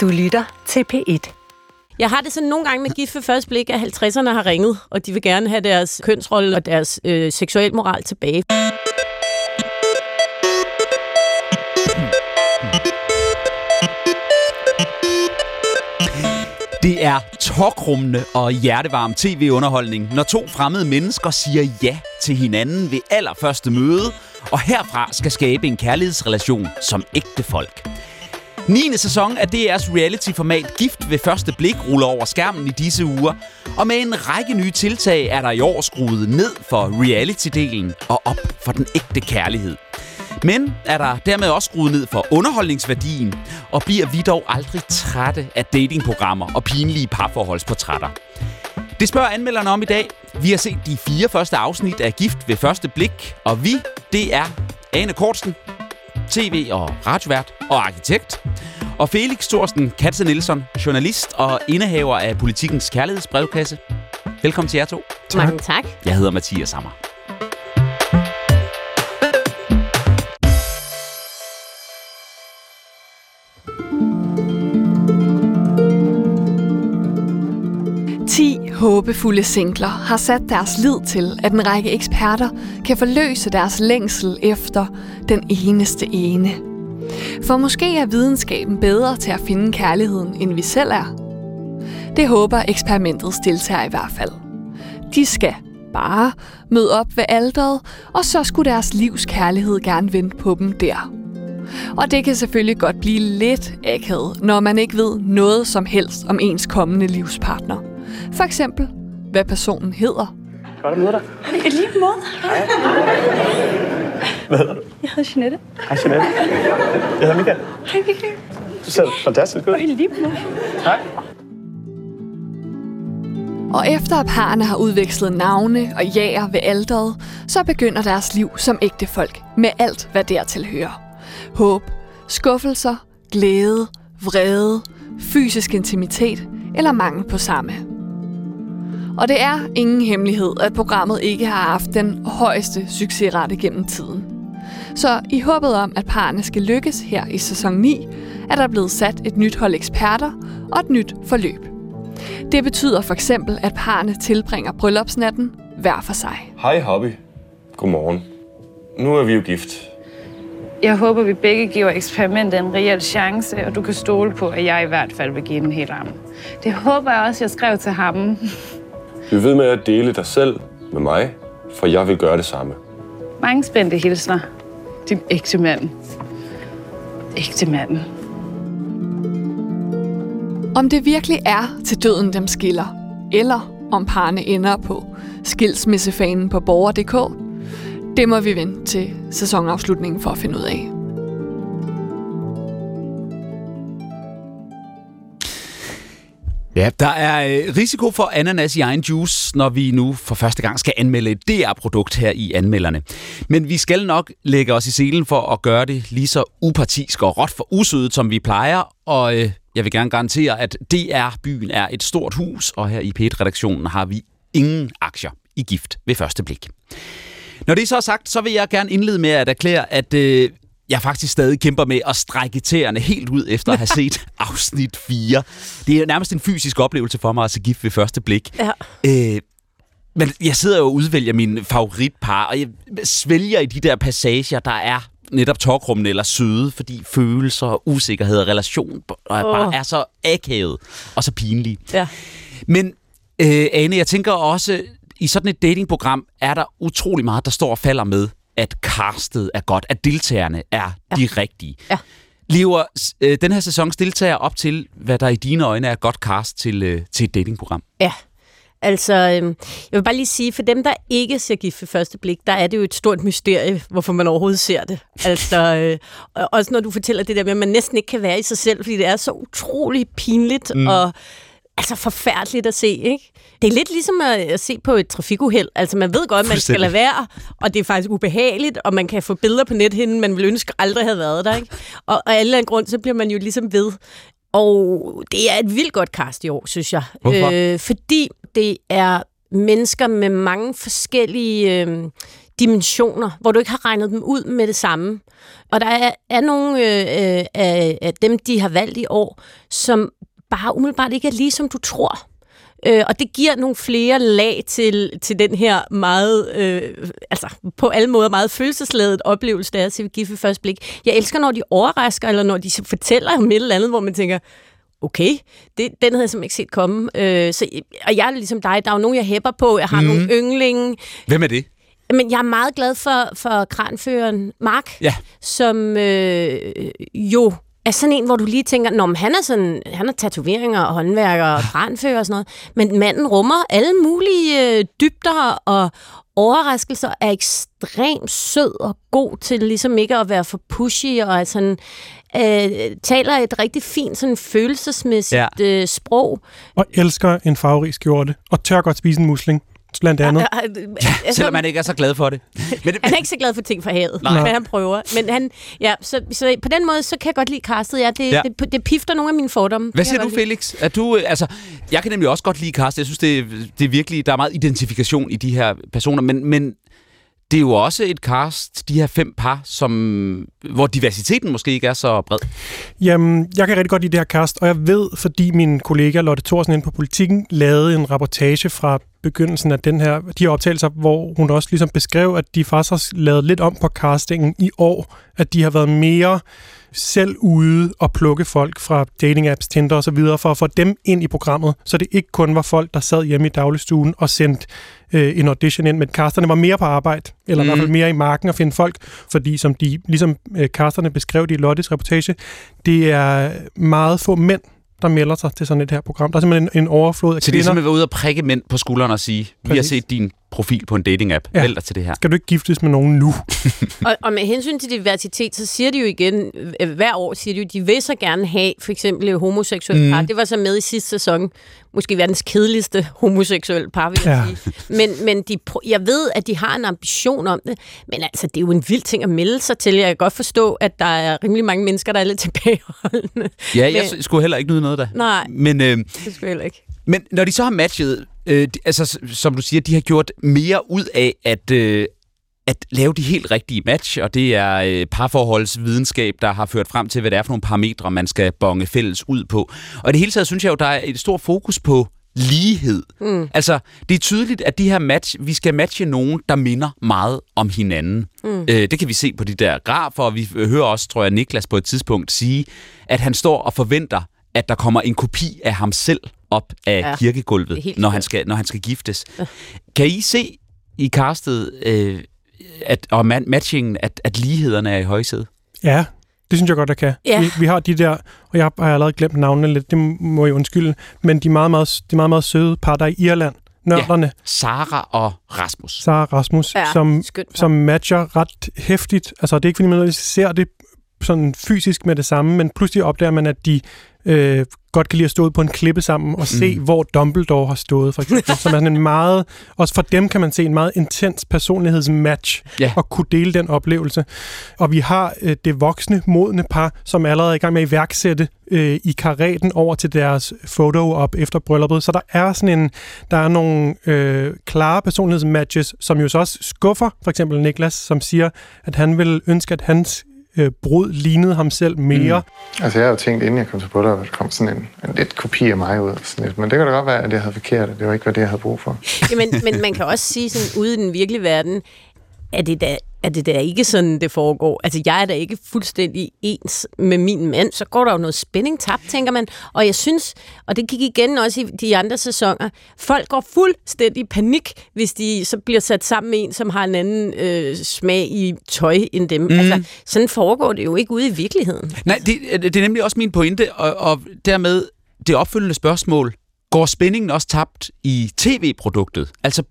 Du lytter til P1. Jeg har det sådan nogle gange med gift ved første blik, at 50'erne har ringet, og de vil gerne have deres kønsrolle og deres øh, seksuel moral tilbage. Det er tokrummende og hjertevarm tv-underholdning, når to fremmede mennesker siger ja til hinanden ved allerførste møde, og herfra skal skabe en kærlighedsrelation som ægte folk. 9. sæson af DR's reality-format Gift ved første blik ruller over skærmen i disse uger, og med en række nye tiltag er der i år skruet ned for reality-delen og op for den ægte kærlighed. Men er der dermed også skruet ned for underholdningsværdien, og bliver vi dog aldrig trætte af datingprogrammer og pinlige parforholdsportrætter? Det spørger anmelderne om i dag. Vi har set de fire første afsnit af Gift ved første blik, og vi, det er Ane Kortsen, tv- og radiovært og arkitekt, og Felix Thorsten Katze Nielsen, journalist og indehaver af Politikens Kærlighedsbrevkasse. Velkommen til jer to. Mange tak. Jeg hedder Mathias Sammer. Håbefulde singler har sat deres lid til, at en række eksperter kan forløse deres længsel efter den eneste ene. For måske er videnskaben bedre til at finde kærligheden, end vi selv er. Det håber eksperimentets deltagere i hvert fald. De skal bare møde op ved alderet, og så skulle deres livs kærlighed gerne vente på dem der. Og det kan selvfølgelig godt blive lidt akavet, når man ikke ved noget som helst om ens kommende livspartner. For eksempel, hvad personen hedder. Godt at møde dig. I lige måde. Hvad hedder du? Jeg hedder Jeanette. Hej, Jeanette. Jeg hedder Michael. Hej, Michael. Du ser fantastisk ud. Og i lige måde. Hej. Og efter at parerne har udvekslet navne og jager ved alderet, så begynder deres liv som ægte folk med alt, hvad dertil hører. Håb, skuffelser, glæde, vrede, fysisk intimitet eller mangel på samme. Og det er ingen hemmelighed, at programmet ikke har haft den højeste succesrate gennem tiden. Så i håbet om, at parerne skal lykkes her i sæson 9, er der blevet sat et nyt hold eksperter og et nyt forløb. Det betyder for eksempel, at parerne tilbringer bryllupsnatten hver for sig. Hej Hobby. Godmorgen. Nu er vi jo gift. Jeg håber, vi begge giver eksperimentet en reel chance, og du kan stole på, at jeg i hvert fald vil give den helt arm. Det håber jeg også, jeg skrev til ham. Vi ved med at dele dig selv med mig, for jeg vil gøre det samme. Mange spændte hilsner. Din ægte mand. Ægte mand. Om det virkelig er til døden dem skiller, eller om parerne ender på skilsmissefanen på borger.dk, det må vi vente til sæsonafslutningen for at finde ud af. Ja, der er øh, risiko for ananas i egen juice, når vi nu for første gang skal anmelde et DR-produkt her i anmelderne. Men vi skal nok lægge os i selen for at gøre det lige så upartisk og råt for usødet, som vi plejer. Og øh, jeg vil gerne garantere, at DR-byen er et stort hus, og her i P1-redaktionen har vi ingen aktier i gift ved første blik. Når det er så sagt, så vil jeg gerne indlede med at erklære, at øh, jeg faktisk stadig kæmper med at strække tæerne helt ud efter at have set afsnit 4. Det er nærmest en fysisk oplevelse for mig at se gift ved første blik. Ja. Øh, men jeg sidder jo og udvælger min favoritpar, og jeg svælger i de der passager, der er netop tårkrummende eller søde, fordi følelser og usikkerhed og relation bare Åh. er så akavet og så pinlige. Ja. Men øh, Ane, jeg tænker også, i sådan et datingprogram er der utrolig meget, der står og falder med, at castet er godt, at deltagerne er ja. de rigtige. Ja. Lever øh, den her sæsons deltager op til, hvad der i dine øjne er godt cast til, øh, til et datingprogram? Ja. Altså, øhm, jeg vil bare lige sige, for dem, der ikke ser gift ved første blik, der er det jo et stort mysterie, hvorfor man overhovedet ser det. Altså, øh, og også når du fortæller det der med, at man næsten ikke kan være i sig selv, fordi det er så utrolig pinligt mm. og altså forfærdeligt at se, ikke? Det er lidt ligesom at, at se på et trafikuheld. Altså, man ved godt, at man skal lade være, og det er faktisk ubehageligt, og man kan få billeder på nethinden, man vil ønske aldrig havde været der, ikke? Og, og af en eller anden grund, så bliver man jo ligesom ved. Og det er et vildt godt cast i år, synes jeg. Hvorfor? Øh, fordi det er mennesker med mange forskellige øh, dimensioner, hvor du ikke har regnet dem ud med det samme. Og der er, er nogle øh, øh, af dem, de har valgt i år, som bare umiddelbart ikke er lige som du tror. Øh, og det giver nogle flere lag til, til den her meget, øh, altså på alle måder meget følelsesladet oplevelse, der er til Gift ved første blik. Jeg elsker, når de overrasker, eller når de fortæller om et eller andet, hvor man tænker, okay, det, den havde jeg simpelthen ikke set komme. Øh, så, og jeg er ligesom dig, der er jo nogen, jeg hæpper på. Jeg har mm. nogle yndlinge. Hvem er det? Men jeg er meget glad for, for kranføreren Mark, Ja. som øh, jo er sådan en, hvor du lige tænker, Nå, men han er sådan, han har tatoveringer og håndværker og kranfører og sådan noget, men manden rummer alle mulige øh, dybder og overraskelser, er ekstremt sød og god til ligesom ikke at være for pushy, og er sådan, øh, taler et rigtig fint sådan følelsesmæssigt ja. øh, sprog. Og elsker en farverig skjorte. Og tør godt spise en musling, blandt andet. Altså, Selvom man ikke er så glad for det. Men, Han er ikke så glad for ting fra havet, Nej. men han prøver. Men han, ja, så, så på den måde, så kan jeg godt lide castet. Ja, det, Ja. ja. det, det pifter nogle af mine fordomme. Hvad siger du. Felix? Er du, øh, altså, jeg kan nemlig også godt lide cast. Jeg synes, det, det er virkelig, der er meget identifikation i de her personer, men, men det er jo også et cast, de her fem par, som, hvor diversiteten måske ikke er så bred. Jamen, jeg kan rigtig godt lide det her cast, og jeg ved, fordi min kollega Lotte Thorsen inde på Politikken lavede en rapportage fra begyndelsen af den her, de her optagelser, hvor hun også ligesom beskrev, at de faktisk har lavet lidt om på castingen i år, at de har været mere selv ude og plukke folk fra dating apps, Tinder og så videre, for at få dem ind i programmet, så det ikke kun var folk, der sad hjemme i dagligstuen og sendte øh, en audition ind, men casterne var mere på arbejde, eller mm. i hvert fald mere i marken at finde folk, fordi som de, ligesom øh, casterne beskrev det i Lottes reportage, det er meget få mænd, der melder sig til sådan et her program. Der er simpelthen en, en overflod af Så det er kvinder. simpelthen været ude og prikke mænd på skulderen og sige, vi har Præcis. set din profil på en dating-app. Ja. Vælg dig til det her. Skal du ikke giftes med nogen nu? Og, og med hensyn til diversitet, så siger de jo igen, øh, hver år siger de jo, de vil så gerne have for eksempel et homoseksuelt Mhm. par. Det var så med i sidste sæson. Måske verdens kedeligste homoseksuelle par, vil jeg Ja. sige. Men, men de, jeg ved, at de har en ambition om det. Men altså, det er jo en vild ting at melde sig til. Jeg kan godt forstå, at der er rimelig mange mennesker, der er lidt tilbageholdende. Ja, jeg Men- skulle heller ikke nyde noget der. Nej. Men, øh, Det skulle jeg heller ikke. men når de så har matchet, øh, de, altså som du siger, de har gjort mere ud af at, øh, at lave de helt rigtige match, og det er øh, parforholdsvidenskab, der har ført frem til, hvad det er for nogle parametre, man skal bonge fælles ud på. Og i det hele taget synes jeg jo, der er et stort fokus på lighed. Mm. Altså, det er tydeligt, at de her match, vi skal matche nogen, der minder meget om hinanden. Mm. Øh, det kan vi se på de der grafer, og vi hører også, tror jeg, Niklas på et tidspunkt sige, at han står og forventer, at der kommer en kopi af ham selv op af Ja, ja, kirkegulvet, når han, skal, når han skal giftes. Kan I se i castet, øh, at, og man, matchingen, at, at lighederne er i højsædet? Ja, det synes jeg godt, der kan. Ja. Vi, vi har de der, og jeg har allerede glemt navnene lidt, det må jeg undskylde, men de er meget, meget, de meget, meget søde par, der er i Irland. Nørderne, ja. Sara og Rasmus. Sara og Rasmus, Ja, som, som matcher ret hæftigt. Altså, det er ikke, fordi man ser det sådan fysisk med det samme, men pludselig opdager man, at de øh, godt kan lide at stå ude på en klippe sammen og se, Mm. hvor Dumbledore har stået, for eksempel. Som er sådan en meget, også for dem kan man se en meget intens personlighedsmatch, Ja. og kunne dele den oplevelse. Og vi har øh, det voksne, modne par, som allerede er i gang med at iværksætte øh, i karaten over til deres foto op efter brylluppet. Så der er sådan en, der er nogle øh, klare personlighedsmatches, som jo så også skuffer for eksempel Niklas, som siger, at han vil ønske, at hans øh, brud lignede ham selv mere. Mm. Altså, jeg har jo tænkt, inden jeg kom til bryllup, at der kom sådan en, en lidt kopi af mig ud. Sådan lidt. Men det kan da godt være, at jeg havde forkert. Det var ikke, hvad det, jeg havde brug for. Jamen, men man kan også sige sådan, ude i den virkelige verden, er det da, er det da ikke sådan, det foregår. Altså, jeg er da ikke fuldstændig ens med min mand. Så går der jo noget spænding tabt, tænker man. Og jeg synes, og det gik igen også i de andre sæsoner, folk går fuldstændig i panik, hvis de så bliver sat sammen med en, som har en anden øh, smag i tøj end dem. Mm. Altså, sådan foregår det jo ikke ude i virkeligheden. Nej, det, det er nemlig også min pointe, og, og dermed det opfølgende spørgsmål. Går spændingen også tabt i tv-produktet? Altså,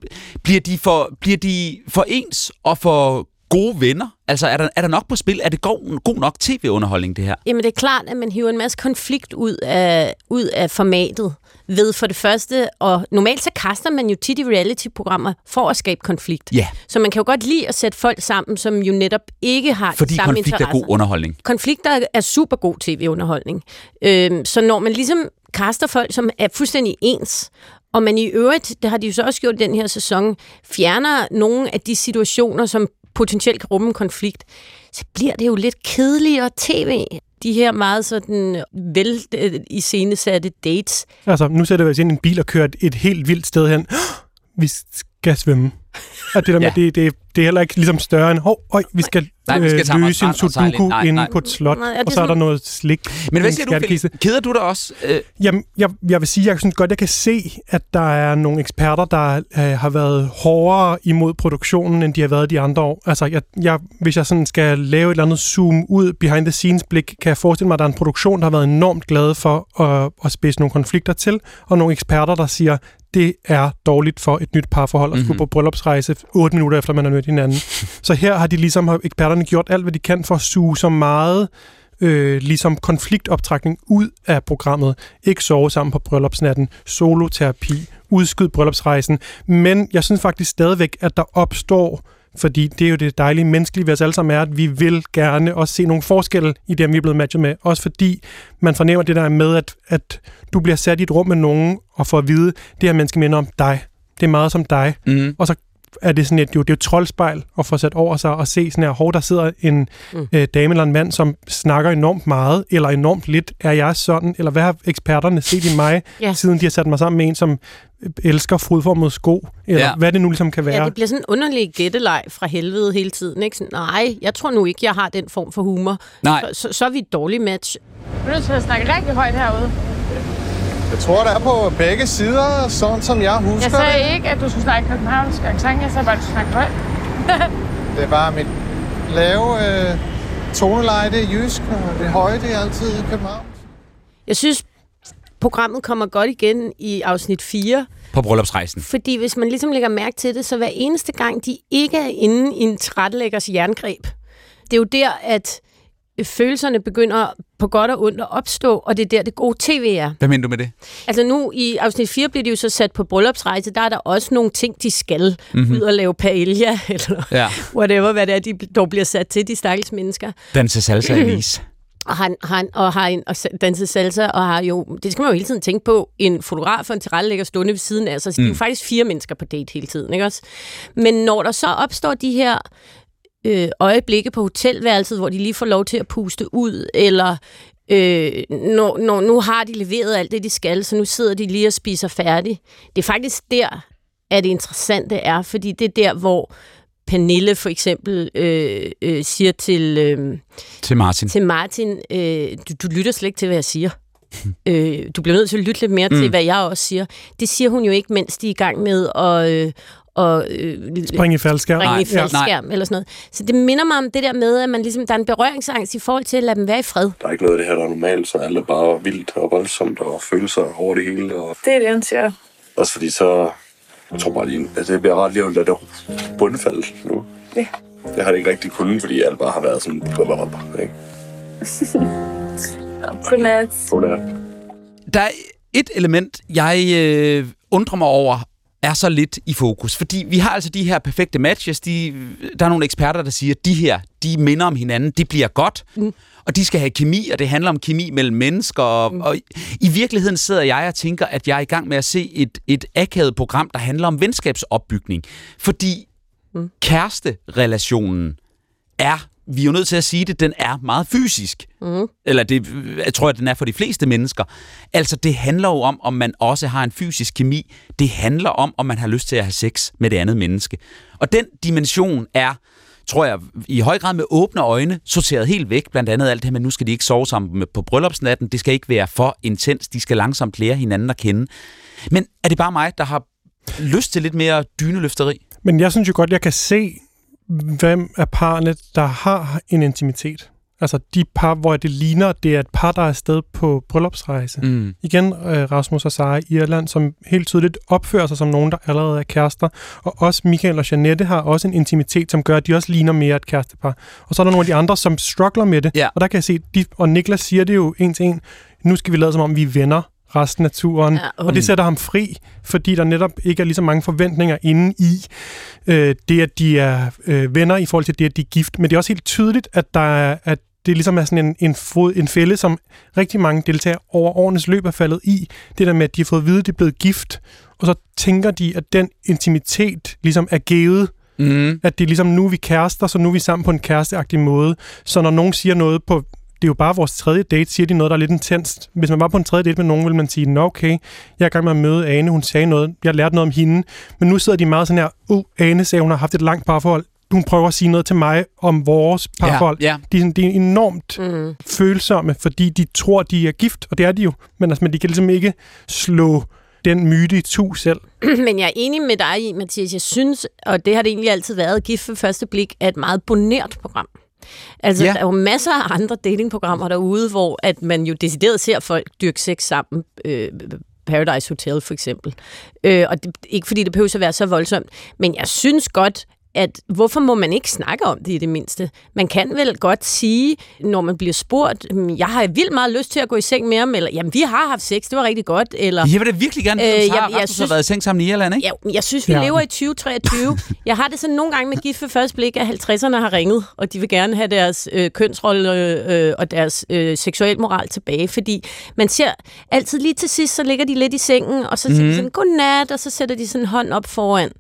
bliver de, for, bliver de for ens og for gode venner? Altså, er der, er der nok på spil? Er det god, god nok tv-underholdning, det her? Jamen, det er klart, at man hiver en masse konflikt ud af, ud af formatet ved for det første, og normalt så kaster man jo tit i reality-programmer for at skabe konflikt. Ja. Så man kan jo godt lide at sætte folk sammen, som jo netop ikke har Fordi samme konflikt er interesser. god underholdning. Konflikter er super god tv-underholdning. Øhm, så når man ligesom kaster folk, som er fuldstændig ens, og man i øvrigt, det har de jo så også gjort den her sæson, fjerner nogle af de situationer, som potentielt kan rumme en konflikt, så bliver det jo lidt kedeligere tv. De her meget sådan vel øh, iscenesatte dates. Altså, nu sætter vi os ind i en bil og kører et, et helt vildt sted hen. Vi skal svømme. Og det der med, Ja. det, det, det er heller ikke ligesom større end, hov, øj, vi skal, Nej, vi skal øh, tage løse en sudoku ind. Nej, inde på et slot, Nej, og så er der noget slik. Men hvad siger du. Felix? Keder du dig også? Øh, Jamen, jeg, jeg vil sige, jeg synes godt, jeg kan se, at der er nogle eksperter, der øh, har været hårdere imod produktionen, end de har været de andre år. Altså, jeg, jeg, hvis jeg sådan skal lave et eller andet zoom ud behind the scenes blik, kan jeg forestille mig, at der er en produktion, der har været enormt glad for at, at spidse nogle konflikter til, og nogle eksperter, der siger, det er dårligt for et nyt parforhold at skulle Mhm. på bryllupsrejse 8 minutter efter, man har mødt hinanden. Så her har de ligesom, har eksperterne gjort alt, hvad de kan for at suge så meget øh, ligesom konfliktoptrækning ud af programmet. Ikke sove sammen på bryllupsnatten, soloterapi, udskyd bryllupsrejsen. Men jeg synes faktisk stadigvæk, at der opstår fordi det er jo det dejlige menneskelige ved os alle sammen er, at vi vil gerne også se nogle forskelle i dem, vi er blevet matchet med. Også fordi man fornemmer det der med, at, at du bliver sat i et rum med nogen og får at vide, det her menneske minder om dig. Det er meget som dig. mm. Og så er det sådan et, jo, det er jo et troldspejl at få sat over sig og se sådan her, hvor der sidder en Mm. øh, dame eller en mand, som snakker enormt meget, eller enormt lidt. Er jeg sådan? Eller hvad har eksperterne set i mig, ja. siden de har sat mig sammen med en, som elsker fodformede sko? Eller Ja. hvad det nu ligesom kan være. Ja, det bliver sådan en underlig gætteleg fra helvede hele tiden. Ikke? Sådan, nej, jeg tror nu ikke, jeg har den form for humor. Nej. Så, så, så er vi et dårligt match. Du er nødt til at snakke rigtig højt herude. Jeg tror, det er på begge sider, sådan som jeg husker Jeg sagde ikke, at du skulle snakke københavnsk accent. Jeg sagde bare, at du skulle snakke højt. Det er bare mit lave øh, toneleje, det er jysk, og det høje, det er altid København. Jeg synes, programmet kommer godt igen i afsnit 4, På bryllupsrejsen. fordi hvis man ligesom lægger mærke til det, så hver eneste gang, de ikke er inde i en trætlæggers jerngreb, det er jo der, at følelserne begynder på godt og ondt at opstå, og det er der, det gode tv er. Hvad mener du med det? Altså nu i afsnit 4 bliver de jo så sat på bryllupsrejse, der er der også nogle ting, de skal mm-hmm. ud og lave paella, eller Ja. whatever, hvad det er, de dog bliver sat til, de stakkels mennesker. Danse salsa i vis. Og har, har, og har en, og danset salsa, og har jo, det skal man jo hele tiden tænke på, en fotograf og en tilrettelægger stående ved siden af sig. Så mm. de er jo faktisk fire mennesker på date hele tiden, ikke også? Men når der så opstår de her øh, øjeblikke på hotelværelset, hvor de lige får lov til at puste ud, eller øh, når, når nu har de leveret alt det, de skal, så nu sidder de lige og spiser færdig. Det er faktisk der, at det interessante er, fordi det er der, hvor Pernille for eksempel øh, øh, siger til... Øh, Til Martin. til Martin, øh, du, du lytter slet ikke til, hvad jeg siger. øh, du bliver nødt til at lytte lidt mere mm. til, hvad jeg også siger. Det siger hun jo ikke, mens de er i gang med at... Øh, og, øh, Spring i faldskærm. springe i Nej, faldskærm eller sådan noget. Så det minder mig om det der med, at man ligesom, der er en berøringsangst i forhold til at lade dem være i fred. Der er ikke noget af det her, der er normalt, så alt er bare vildt og voldsomt og følelser over det hele. Og Det er det, han siger. også fordi så, jeg tror bare lige, at det bliver ret lige det bundfalde nu. Ja. Det har det ikke rigtig kunnet, fordi alt bare har været sådan, ikke? Godnat. Godnat. Der er et element, jeg øh, undrer mig over, er så lidt i fokus. Fordi vi har altså de her perfekte matches. De, der er nogle eksperter, der siger, at de her, de minder om hinanden. Det bliver godt. Mm. Og de skal have kemi, og det handler om kemi mellem mennesker. Og, mm. og i, i virkeligheden sidder jeg og tænker, at jeg er i gang med at se et, et akavet program, der handler om venskabsopbygning. Fordi mm. kæresterelationen er, vi er jo nødt til at sige det, den er meget fysisk. Mm. Eller det, jeg tror, at den er for de fleste mennesker. Altså, det handler jo om, om man også har en fysisk kemi. Det handler om, om man har lyst til at have sex med det andet menneske. Og den dimension er, tror jeg, i høj grad med åbne øjne, sorteret helt væk. Blandt andet alt det her med, nu skal de ikke sove sammen med- på bryllupsnatten. Det skal ikke være for intens. De skal langsomt lære hinanden at kende. Men er det bare mig, der har lyst til lidt mere dyneløfteri? Men jeg synes jo godt, jeg kan se, hvem af parerne, der har en intimitet. Altså de par, hvor det ligner, det er et par, der er afsted på bryllupsrejse. Mm. Igen øh, Rasmus og Sara i Irland, som helt tydeligt opfører sig som nogen, der allerede er kærester. Og også Michael og Janette har også en intimitet, som gør, at de også ligner mere et kærestepar. Og så er der nogle af de andre, som struggler med det. Ja. Og der kan jeg se, de, og Niklas siger det jo en til en, nu skal vi lade som om, vi er venner resten af turen. Ja, okay. og det sætter ham fri, fordi der netop ikke er lige så mange forventninger inde i øh, det, at de er øh, venner i forhold til det, at de er gift. Men det er også helt tydeligt, at, der er, at det ligesom er sådan en, en, fod, en fælde, som rigtig mange deltagere over årenes løb er faldet i. Det der med, at de har fået at vide, at de er blevet gift, og så tænker de, at den intimitet ligesom er givet, Mm. at det er ligesom, nu er vi kærester, så nu er vi sammen på en kæresteagtig måde. Så når nogen siger noget på, det er jo bare vores tredje date, siger de noget, der er lidt intenst. Hvis man var på en tredje date med nogen, ville man sige, nå okay, jeg er i gang med at møde Ane, hun sagde noget, jeg har lært noget om hende. Men nu sidder de meget sådan her, uh, Ane sagde, hun har haft et langt parforhold, hun prøver at sige noget til mig om vores parforhold. Ja, ja. De, er sådan- de er enormt Mm. følsomme, fordi de tror, de er gift, og det er de jo. Men, altså, men de kan ligesom ikke slå den myte i tu selv. Men jeg er enig med dig i, Mathias. Jeg synes, og det har det egentlig altid været, Gift ved første blik er et meget bonert program. Altså, Ja. der er jo masser af andre datingprogrammer derude, hvor at man jo decideret ser folk dyrke sex sammen. Øh, Paradise Hotel for eksempel. Øh, og det, ikke fordi det behøver at være så voldsomt, men jeg synes godt, at hvorfor må man ikke snakke om det i det mindste? Man kan vel godt sige, når man bliver spurgt, "Hmm, jeg har vildt meget lyst til at gå i seng med ham, eller jamen, vi har haft sex, det var rigtig godt, eller... Jeg vil da virkelig gerne Øh, jeg- jeg Rasmus synes- har været i seng sammen i Irland, ikke? Ja, jeg synes, vi Ja. lever i 2023. Jeg har det sådan nogle gange med gift ved første blik, at 50'erne har ringet, og de vil gerne have deres øh, kønsrolle øh, og deres øh, seksualmoral tilbage, fordi man ser altid lige til sidst, så ligger de lidt i sengen, og så siger Mhm. de sådan, godnat, og så sætter de sådan en hånd op foran.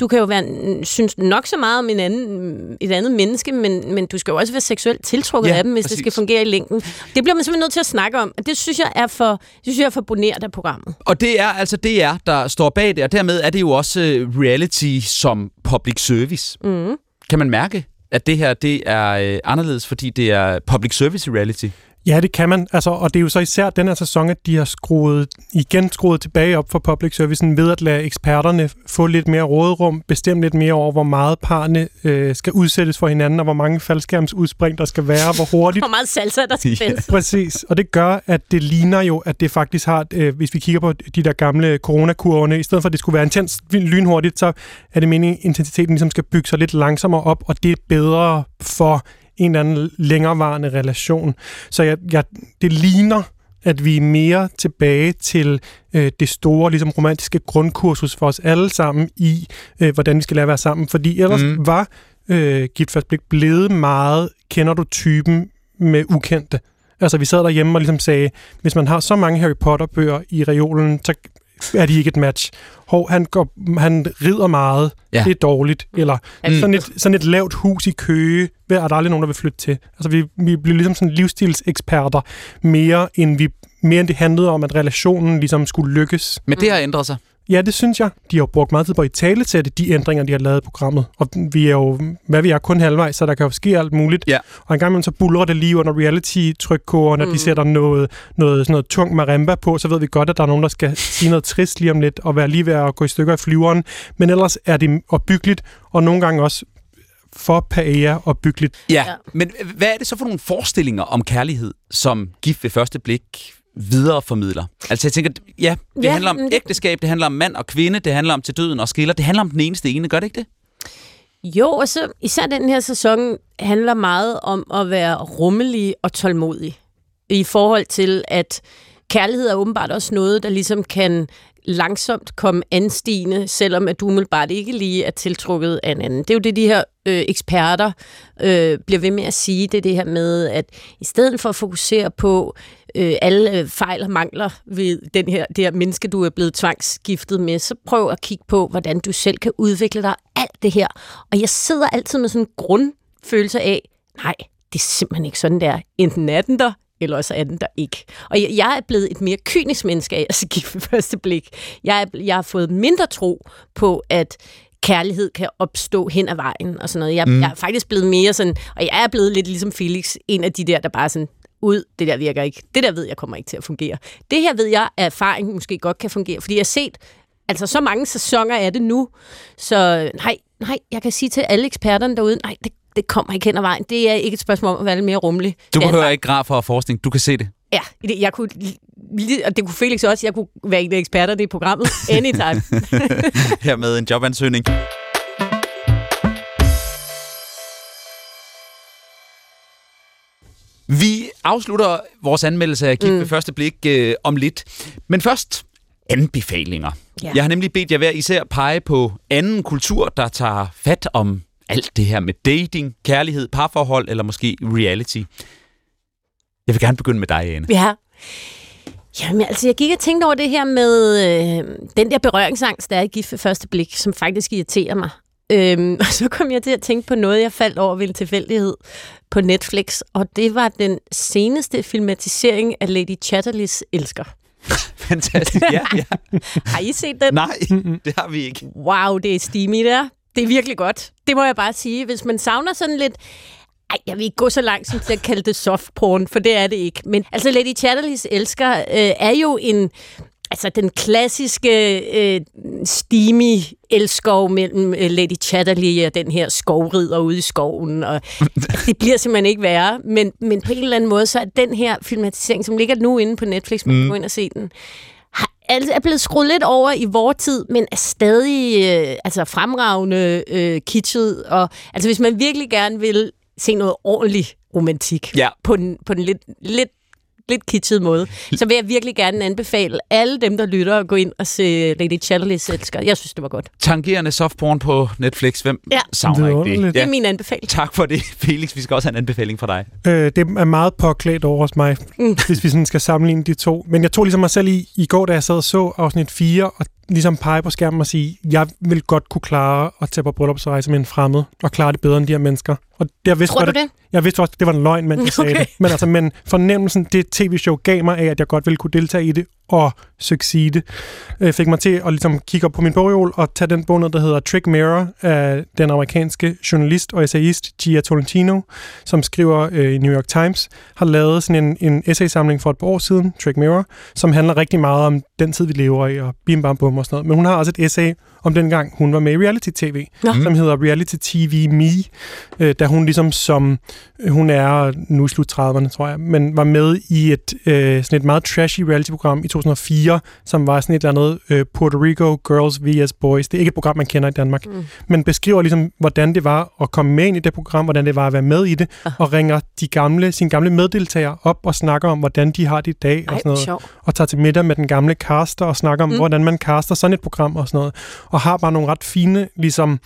Du kan jo være, synes nok så meget om en anden, et andet menneske, men, men du skal jo også være seksuelt tiltrukket Ja, af dem, hvis præcis. det skal fungere i længden. Det bliver man simpelthen nødt til at snakke om, og det synes jeg er for, det synes jeg er for bonert af programmet. Og det er altså DR, der står bag det, og dermed er det jo også øh, reality som public service. Mm. Kan man mærke, at det her det er øh, anderledes, fordi det er public service reality? Ja, det kan man. Altså, og det er jo så især den her sæson, at de har skruet, igen skruet tilbage op for public servicen ved at lade eksperterne få lidt mere råderum, bestemme lidt mere over, hvor meget parne øh, skal udsættes for hinanden, og hvor mange faldskærmsudspring der skal være, hvor hurtigt. Hvor meget salsa, der skal Ja. spændes. Præcis, og det gør, at det ligner jo, at det faktisk har, øh, hvis vi kigger på de der gamle coronakurvene, i stedet for at det skulle være intens lynhurtigt, så er det meningen, at intensiteten ligesom skal bygge sig lidt langsommere op, og det er bedre for en eller anden længerevarende relation. Så jeg, jeg, det ligner, at vi er mere tilbage til øh, det store ligesom romantiske grundkursus for os alle sammen i, øh, hvordan vi skal lære at være sammen. Fordi ellers Mm. var øh, Gift Først Blik blevet meget, kender du typen med ukendte. Altså vi sad derhjemme og ligesom sagde, hvis man har så mange Harry Potter-bøger i reolen, så er de ikke et match. Hov, han, går, han rider meget, Ja. det er dårligt. Eller mm. sådan, et, sådan et lavt hus i Køge, hvad er der aldrig nogen, der vil flytte til. Altså vi, vi bliver ligesom sådan livsstilseksperter, mere end, vi, mere end det handlede om, at relationen ligesom skulle lykkes. Men det har ændret sig. Ja, det synes jeg. De har jo brugt meget tid på at talesætte de ændringer, de har lavet i programmet. Og vi er jo, hvad vi er, kun halvvejs, så der kan jo ske alt muligt. Ja. Og en gang imellem så buller det lige under reality-trykkoger, når mm. De sætter noget, noget, sådan noget tung marimba på, så ved vi godt, at der er nogen, der skal sige noget trist lige om lidt, og være lige ved at gå i stykker i flyveren. Men ellers er det opbyggeligt, og nogle gange også for paella opbyggeligt. Ja. Ja. Men hvad er det så for nogle forestillinger om kærlighed, som gift ved første blik videreformidler? Altså jeg tænker, ja, det Ja, handler om det- ægteskab, det handler om mand og kvinde, det handler om til døden og skiller, det handler om den eneste ene, gør det ikke det? Jo, og så især den her sæson handler meget om at være rummelig og tålmodig. I forhold til, at kærlighed er åbenbart også noget, der ligesom kan langsomt komme anstigende, selvom at du umiddelbart ikke lige er tiltrukket af en anden. Det er jo det, de her øh, eksperter øh, bliver ved med at sige. Det er det her med, at i stedet for at fokusere på øh, alle øh, fejl og mangler ved den her, det her menneske, du er blevet tvangsgiftet med, så prøv at kigge på, hvordan du selv kan udvikle dig alt det her. Og jeg sidder altid med sådan en grundfølelse af, nej, det er simpelthen ikke sådan, der. Enten er den der, eller også er den der ikke. Og jeg, jeg er blevet et mere kynisk menneske af at gift ved første blik. Jeg, er, jeg har fået mindre tro på, at kærlighed kan opstå hen ad vejen og sådan noget. Jeg, mm. jeg er faktisk blevet mere sådan, og jeg er blevet lidt ligesom Felix, en af de der, der bare sådan, ud, det der virker ikke. Det der ved jeg kommer ikke til at fungere. Det her ved jeg, at erfaring måske godt kan fungere, fordi jeg har set, altså så mange sæsoner er det nu, så nej, nej, jeg kan sige til alle eksperterne derude, nej, det, det kommer ikke hen ad vejen. Det er ikke et spørgsmål om at være lidt mere rummelig. Du er behøver ikke grafer og forskning, du kan se det. Ja, det- jeg kunne, og det kunne Felix også, jeg kunne være en af eksperterne i programmet anytime. Her med en jobansøgning. Vi afslutter vores anmeldelse af Gift mm. ved første blik øh, om lidt. Men først anbefalinger. Ja. Jeg har nemlig bedt jer hver især pege på anden kultur, der tager fat om alt det her med dating, kærlighed, parforhold eller måske reality. Jeg vil gerne begynde med dig, Ane. Ja. Jamen, altså, jeg gik og tænkte over det her med øh, den der berøringsangst, der er i gift ved første blik, som faktisk irriterer mig. Øhm, og så kom jeg til at tænke på noget, jeg faldt over ved en tilfældighed på Netflix, og det var den seneste filmatisering af Lady Chatterleys Elsker. Fantastisk, ja, ja. Har I set den? Nej, det har vi ikke. Wow, det er steamy der. Det er virkelig godt. Det må jeg bare sige. Hvis man savner sådan lidt... Ej, jeg vil ikke gå så langt som til at kalde det soft porn, for det er det ikke. Men altså, Lady Chatterleys Elsker øh, er jo en... Altså den klassiske øh, steamy elskov mellem øh, Lady Chatterley og den her skovrider ude i skoven. Og det bliver simpelthen ikke værre. Men, men på en eller anden måde, så er den her filmatisering, som ligger nu inde på Netflix, man kan Mm. gå ind og se den, har, altså er blevet skruet lidt over i vor tid, men er stadig øh, altså fremragende øh, kitschet. Og, altså hvis man virkelig gerne vil se noget ordentlig romantik Ja. på den, på den lidt, lidt lidt kitschet måde, så vil jeg virkelig gerne anbefale alle dem, der lytter, at gå ind og se Lady Chatterley's Elsker. Jeg synes, det var godt. Tangerende softporn på Netflix. Hvem Ja. savner ikke det? Vidunderligt. Det er min anbefaling. Tak for det, Felix. Vi skal også have en anbefaling fra dig. Øh, det er meget påklædt over hos mig, mm. hvis vi sådan skal sammenligne de to. Men jeg tog ligesom mig selv i, i går, da jeg sad og så afsnit 4, og ligesom pege på skærmen og sige, jeg vil godt kunne klare at tage på bryllupsrejse med en fremmed, og klare det bedre end de her mennesker. Og det, jeg vidste Tror du at- det? Jeg vidste også, at det var en løgn, mens jeg sagde Okay. det. Men, altså, men fornemmelsen, det tv-show gav mig af, at jeg godt ville kunne deltage i det og succeede, øh, fik mig til at ligesom kigge op på min bogreol og tage den bog ned, der hedder Trick Mirror af den amerikanske journalist og essayist Gia Tolentino, som skriver øh, i New York Times, har lavet sådan en, en essaysamling for et par år siden, Trick Mirror, som handler rigtig meget om den tid, vi lever i, og bim bam bum og sådan noget. Men hun har også et essay om den gang, hun var med i reality-tv, Nå. som hedder Reality TV Me, øh, da hun ligesom som, hun er nu slut 30'erne, tror jeg, men var med i et, øh, sådan et meget trashy reality-program i 2004, som var sådan et eller andet øh, Puerto Rico Girls vs. Boys. Det er ikke et program, man kender i Danmark, mm. men beskriver ligesom, hvordan det var at komme med ind i det program, hvordan det var at være med i det, Ah. og ringer de gamle, sine gamle meddeltagere op og snakker om, hvordan de har det i dag, og Ej, sådan noget sjov. og tager til middag med den gamle caster og snakker om, mm. hvordan man caster sådan et program og sådan noget. Og har bare nogle ret fine ligesom,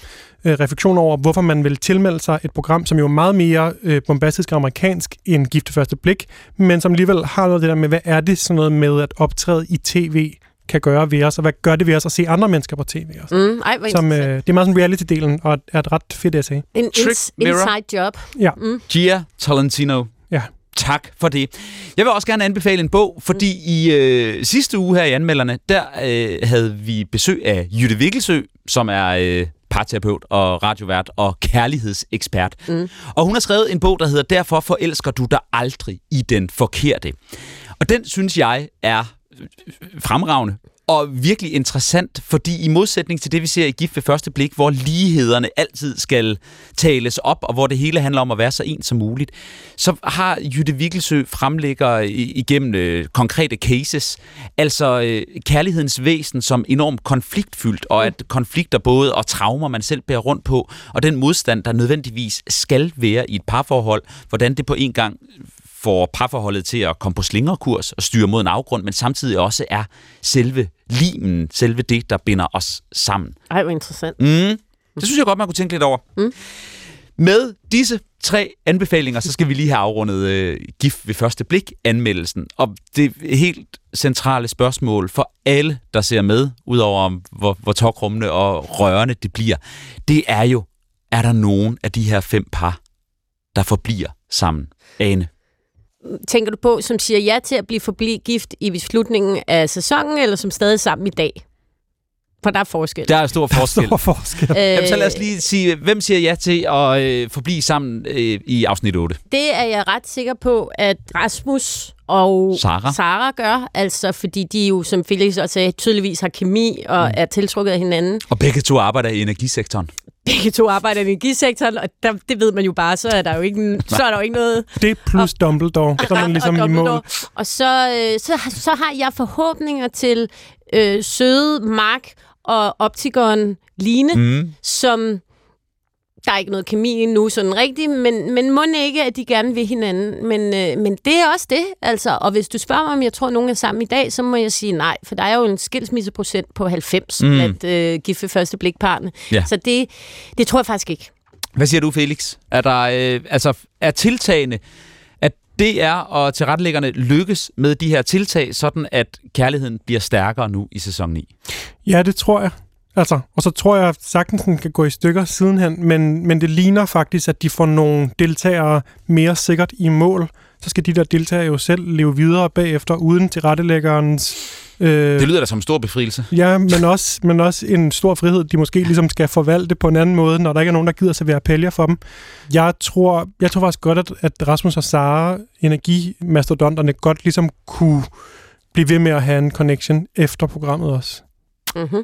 øh, refleksioner over, hvorfor man vil tilmelde sig et program, som jo er meget mere øh, bombastisk og amerikansk end Gift ved første blik, men som alligevel har noget af det der med, hvad er det sådan noget med at optræde i tv kan gøre ved os, og hvad gør det ved os at se andre mennesker på tv også. Mm, ej, Som, øh, det er meget sådan reality-delen, og er et ret fedt essay. En Trick Mirror. inside job. Ja. Mm. Gia Tolentino. Ja. Tak for det. Jeg vil også gerne anbefale en bog, fordi i øh, sidste uge her i Anmelderne, der øh, havde vi besøg af Jytte Vikkelsø, som er øh, parterapeut og radiovært og kærlighedsekspert. Mm. Og hun har skrevet en bog, der hedder Derfor forelsker du dig aldrig i den forkerte. Og den synes jeg er fremragende og virkelig interessant, fordi i modsætning til det, vi ser i Gift ved første blik, hvor lighederne altid skal tales op, og hvor det hele handler om at være så ens som muligt, så har Jytte Vikkelsø fremlægger igennem øh, konkrete cases, altså øh, kærlighedens væsen som enormt konfliktfyldt, og at konflikter både og traumer, man selv bærer rundt på, og den modstand, der nødvendigvis skal være i et parforhold, hvordan det på en gang får parforholdet til at komme på slingerkurs og styre mod en afgrund, men samtidig også er selve limen, selve det, der binder os sammen. Ej, hvor interessant. Mm. Det synes jeg godt, man kunne tænke lidt over. Mm. Med disse tre anbefalinger, så skal vi lige have afrundet øh, gift ved første blik anmeldelsen. Og det helt centrale spørgsmål for alle, der ser med, udover om, hvor, hvor tokrummende og rørende det bliver, det er jo, er der nogen af de her fem par, der forbliver sammen? Ane. Tænker du på, som siger ja til at blive forblive gift i slutningen af sæsonen, eller som stadig er sammen i dag? For der er forskel. Der er stor forskel. Stor forskel. Øh, Jamen, så lad os lige sige, hvem siger ja til at øh, forblive sammen øh, i afsnit 8? Det er jeg ret sikker på, at Rasmus og Sara. Sara gør, altså fordi de jo, som Felix også sagde, tydeligvis har kemi og mm. er tiltrukket af hinanden. Og begge to arbejder i energisektoren. Begge to arbejder i energisektoren, og der, det ved man jo bare, så er der jo ikke, så er der jo ikke noget... Det plus Dumbledore, så er man ligesom og i mål. Dumbledore. Og så, øh, så, så har jeg forhåbninger til øh, søde Mark og optikeren Line, Mm. som der er ikke noget kemi endnu sådan rigtigt, men, men må ikke, at de gerne vil hinanden. Men, øh, men det er også det, altså. Og hvis du spørger mig, om jeg tror, at nogen er sammen i dag, så må jeg sige nej, for der er jo en skilsmisseprocent på 90 Mm. blandt øh, gift ved første blikpartene. Ja. Så det, det tror jeg faktisk ikke. Hvad siger du, Felix? Er der øh, altså er tiltagene, at det er og tilrettelæggerne lykkes med de her tiltag, sådan at kærligheden bliver stærkere nu i sæson 9? Ja, det tror jeg. Altså, og så tror jeg sagtens, den kan gå i stykker sidenhen, men, men det ligner faktisk, at de får nogle deltagere mere sikkert i mål. Så skal de der deltagere jo selv leve videre bagefter, uden tilrettelæggerens... Øh, Det lyder da som en stor befrielse. Ja, men også, men også en stor frihed, de måske ligesom skal forvalte på en anden måde, når der ikke er nogen, der gider servere pælger for dem. Jeg tror, jeg tror faktisk godt, at, at Rasmus og Sara, energimastodonterne, godt ligesom kunne blive ved med at have en connection efter programmet også. Mm-hmm.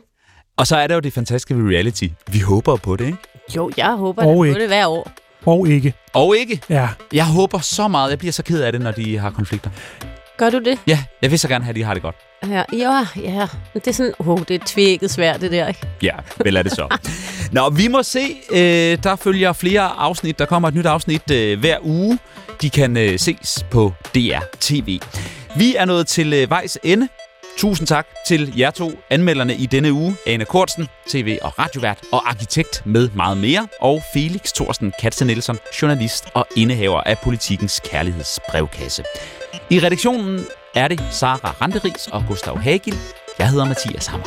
Og så er der jo det fantastiske ved reality. Vi håber på det, ikke? Jo, jeg håber Og det på ikke. det hver år. Og ikke. Og ikke. Ja. Jeg håber så meget. Jeg bliver så ked af det, når de har konflikter. Gør du det? Ja, jeg vil så gerne have, at de har det godt. Ja, ja, ja. Det er sådan, oh, det er tvækket svært, det der, ikke? Ja, vel er det så. Nå, vi må se. Øh, der følger flere afsnit. Der kommer et nyt afsnit øh, hver uge. De kan øh, ses på DR TV. Vi er nået til øh, vejs ende. Tusind tak til jer to anmelderne i denne uge. Ane Kortsen, tv- og radiovært og arkitekt med meget mere. Og Felix Thorsten Katze Nielsen, journalist og indehaver af Politikens Kærlighedsbrevkasse. I redaktionen er det Sara Randeris og Gustav Hagel. Jeg hedder Mathias Hammer.